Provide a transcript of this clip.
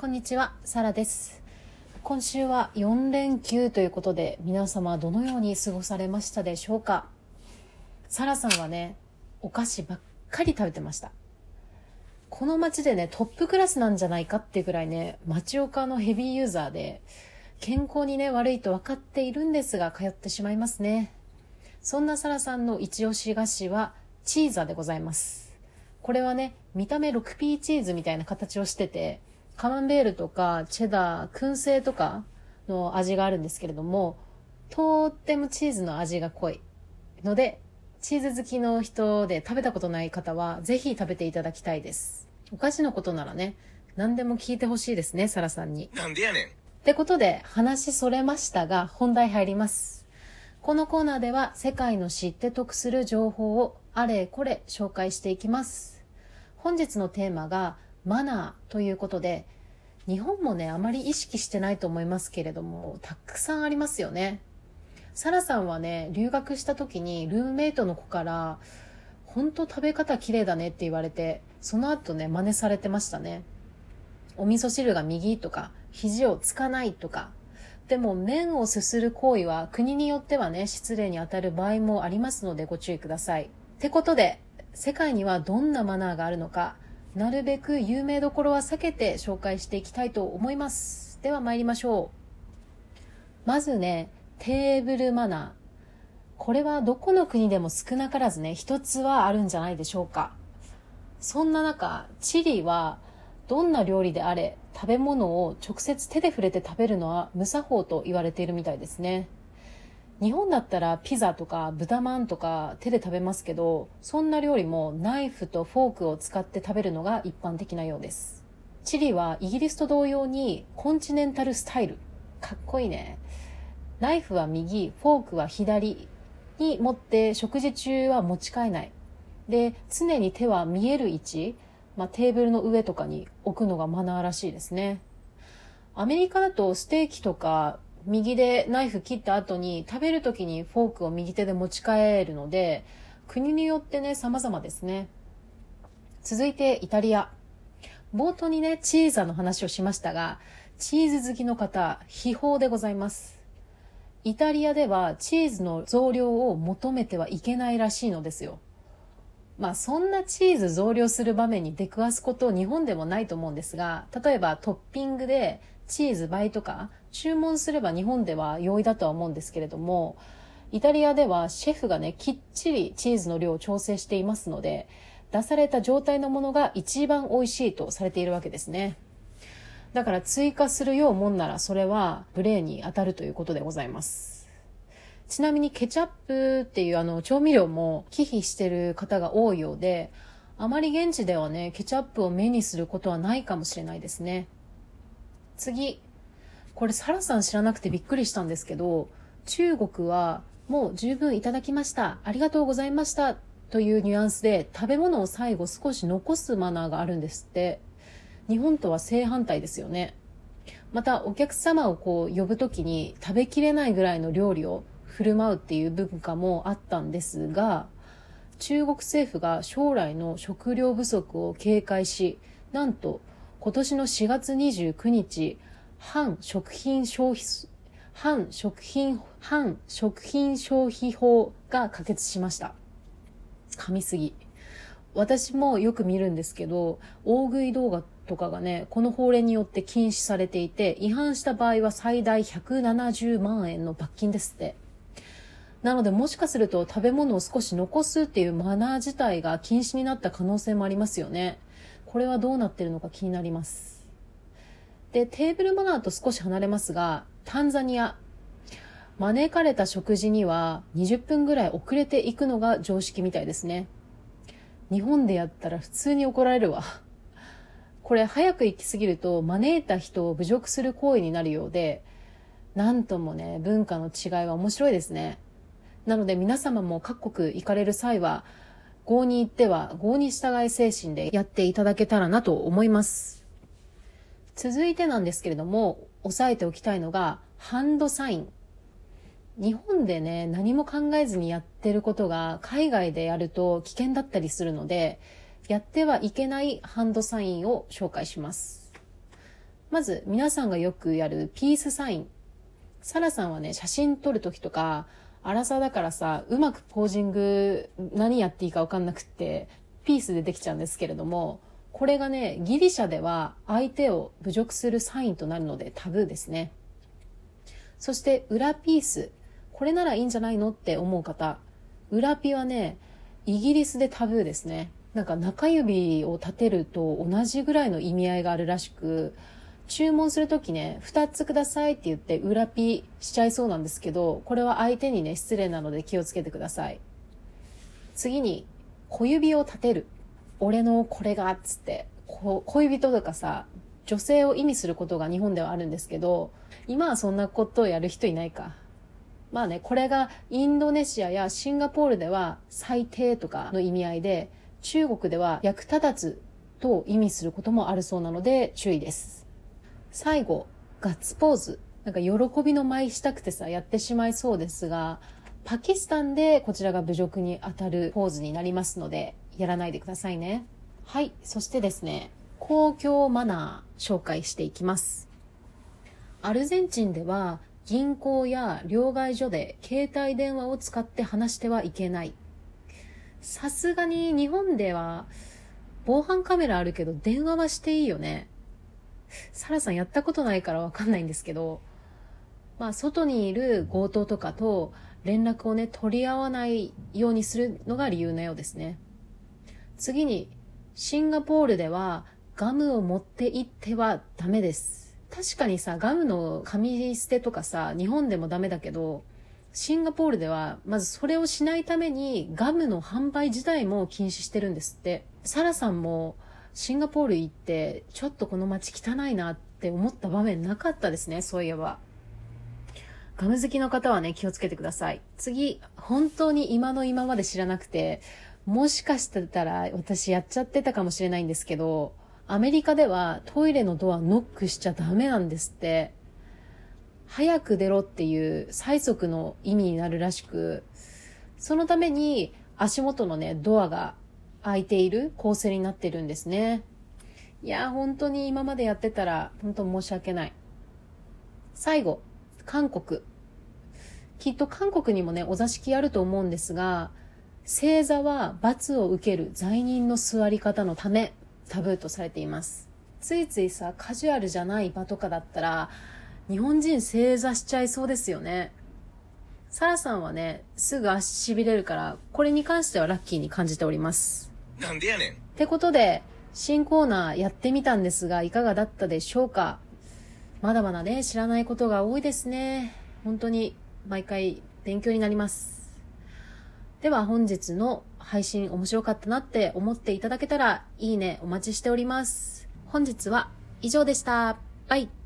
こんにちは、サラです。今週は4連休ということで、皆様どのように過ごされましたでしょうか？サラさんはね、お菓子ばっかり食べてました。この街でね、トップクラスなんじゃないかっていうぐらいね、町岡のヘビーユーザーで、健康にね、悪いと分かっているんですが、通ってしまいますね。そんなサラさんの一押し菓子は、チーザでございます。これはね、見た目 6P チーズみたいな形をしてて、カマンベールとかチェダー、燻製とかの味があるんですけれども、とってもチーズの味が濃いので、チーズ好きの人で食べたことない方は、ぜひ食べていただきたいです。お菓子のことならね、何でも聞いてほしいですね、サラさんに。なんでやねん。ってことで、話それましたが、本題入ります。このコーナーでは、世界の知って得する情報をあれこれ紹介していきます。本日のテーマが、マナーということで、日本もね、あまり意識してないと思いますけれども、たくさんありますよね。サラさんはね、留学した時にルームメイトの子から、本当食べ方綺麗だねって言われて、その後ね、真似されてましたね。お味噌汁が右とか、肘をつかないとか。でも麺をすする行為は国によってはね、失礼に当たる場合もありますのでご注意ください。ってことで、世界にはどんなマナーがあるのか、なるべく有名どころは避けて紹介していきたいと思います。では参りましょう。まずね、テーブルマナー。これはどこの国でも少なからずね、一つはあるんじゃないでしょうか。そんな中、チリはどんな料理であれ、食べ物を直接手で触れて食べるのは無作法と言われているみたいですね。日本だったらピザとか豚まんとか手で食べますけど、そんな料理もナイフとフォークを使って食べるのが一般的なようです。チリはイギリスと同様にコンチネンタルスタイル。かっこいいね。ナイフは右、フォークは左に持って食事中は持ち替えない。で、常に手は見える位置、まあ、テーブルの上とかに置くのがマナーらしいですね。アメリカだとステーキとか右でナイフ切った後に食べる時にフォークを右手で持ち帰るので国によってね様々ですね。続いてイタリア。冒頭にねチーザの話をしましたがチーズ好きの方秘宝でございます。イタリアではチーズの増量を求めてはいけないらしいのですよ。まあそんなチーズ増量する場面に出くわすこと日本でもないと思うんですが、例えばトッピングでチーズ倍とか注文すれば日本では容易だとは思うんですけれども、イタリアではシェフがね、きっちりチーズの量を調整していますので、出された状態のものが一番美味しいとされているわけですね。だから追加するようもんならそれは無礼に当たるということでございます。ちなみにケチャップっていうあの調味料も忌避してる方が多いようで、あまり現地ではね、ケチャップを目にすることはないかもしれないですね。次。これサラさん知らなくてびっくりしたんですけど、中国はもう十分いただきました。ありがとうございました。というニュアンスで食べ物を最後少し残すマナーがあるんですって。日本とは正反対ですよね。またお客様をこう呼ぶときに食べきれないぐらいの料理を振る舞うっていう文化もあったんですが、中国政府が将来の食料不足を警戒し、なんと今年の4月29日、反食品消費、反食品、反食品消費法が可決しました。噛みすぎ。私もよく見るんですけど、大食い動画とかがね、この法令によって禁止されていて、違反した場合は最大170万円の罰金ですって。なのでもしかすると食べ物を少し残すっていうマナー自体が禁止になった可能性もありますよね。これはどうなってるのか気になります。で、テーブルマナーと少し離れますが、タンザニア。招かれた食事には20分ぐらい遅れていくのが常識みたいですね。日本でやったら普通に怒られるわ。これ早く行き過ぎると招いた人を侮辱する行為になるようで、なんともね、文化の違いは面白いですね。なので皆様も各国行かれる際は、合に行っては合に従い精神でやっていただけたらなと思います。続いてなんですけれども、押さえておきたいのが、ハンドサイン。日本でね、何も考えずにやってることが海外でやると危険だったりするので、やってはいけないハンドサインを紹介します。まず皆さんがよくやるピースサイン。サラさんはね、写真撮るときとか、荒さだからさ、うまくポージング何やっていいかわかんなくって、ピースでできちゃうんですけれども、これがね、ギリシャでは相手を侮辱するサインとなるのでタブーですね。そして裏ピース。これならいいんじゃないのって思う方。裏ピはね、イギリスでタブーですね。なんか中指を立てると同じぐらいの意味合いがあるらしく、注文するときね、2つくださいって言って裏ピしちゃいそうなんですけど、これは相手にね、失礼なので気をつけてください。次に、小指を立てる。俺のこれが、つって、こ恋人とかさ、女性を意味することが日本ではあるんですけど、今はそんなことをやる人いないか。まあね、これがインドネシアやシンガポールでは最低とかの意味合いで、中国では役立たずと意味することもあるそうなので注意です。最後、ガッツポーズ。なんか喜びの舞したくてさ、やってしまいそうですが、パキスタンでこちらが侮辱に当たるポーズになりますので、やらないでくださいね。はい。そしてですね、公共マナー紹介していきます。アルゼンチンでは銀行や両替所で携帯電話を使って話してはいけない。さすがに日本では防犯カメラあるけど電話はしていいよね。サラさんやったことないからわかんないんですけど、まあ、外にいる強盗とかと連絡をね、取り合わないようにするのが理由のようですね。次に、シンガポールではガムを持って行ってはダメです。確かにさ、ガムの紙捨てとかさ、日本でもダメだけど、シンガポールでは、まずそれをしないためにガムの販売自体も禁止してるんですって。サラさんもシンガポール行って、ちょっとこの街汚いなって思った場面なかったですね、そういえば。ガム好きの方はね、気をつけてください。次、本当に今の今まで知らなくて、もしかしたら私やっちゃってたかもしれないんですけど、アメリカではトイレのドアノックしちゃダメなんですって。早く出ろっていう催促の意味になるらしく、そのために足元のね、ドアが開いている構成になってるんですね。いや、本当に今までやってたら、本当申し訳ない。最後、韓国。きっと韓国にもね、お座敷あると思うんですが、正座は罰を受ける罪人の座り方のため、タブーとされています。ついついさ、カジュアルじゃない場とかだったら、日本人正座しちゃいそうですよね。サラさんはね、すぐ足痺れるから、これに関してはラッキーに感じております。なんでやねん。ってことで、新コーナーやってみたんですが、いかがだったでしょうか？まだまだね、知らないことが多いですね。本当に、毎回勉強になります。では本日の配信面白かったなって思っていただけたら、いいねお待ちしております。本日は以上でした。バイ。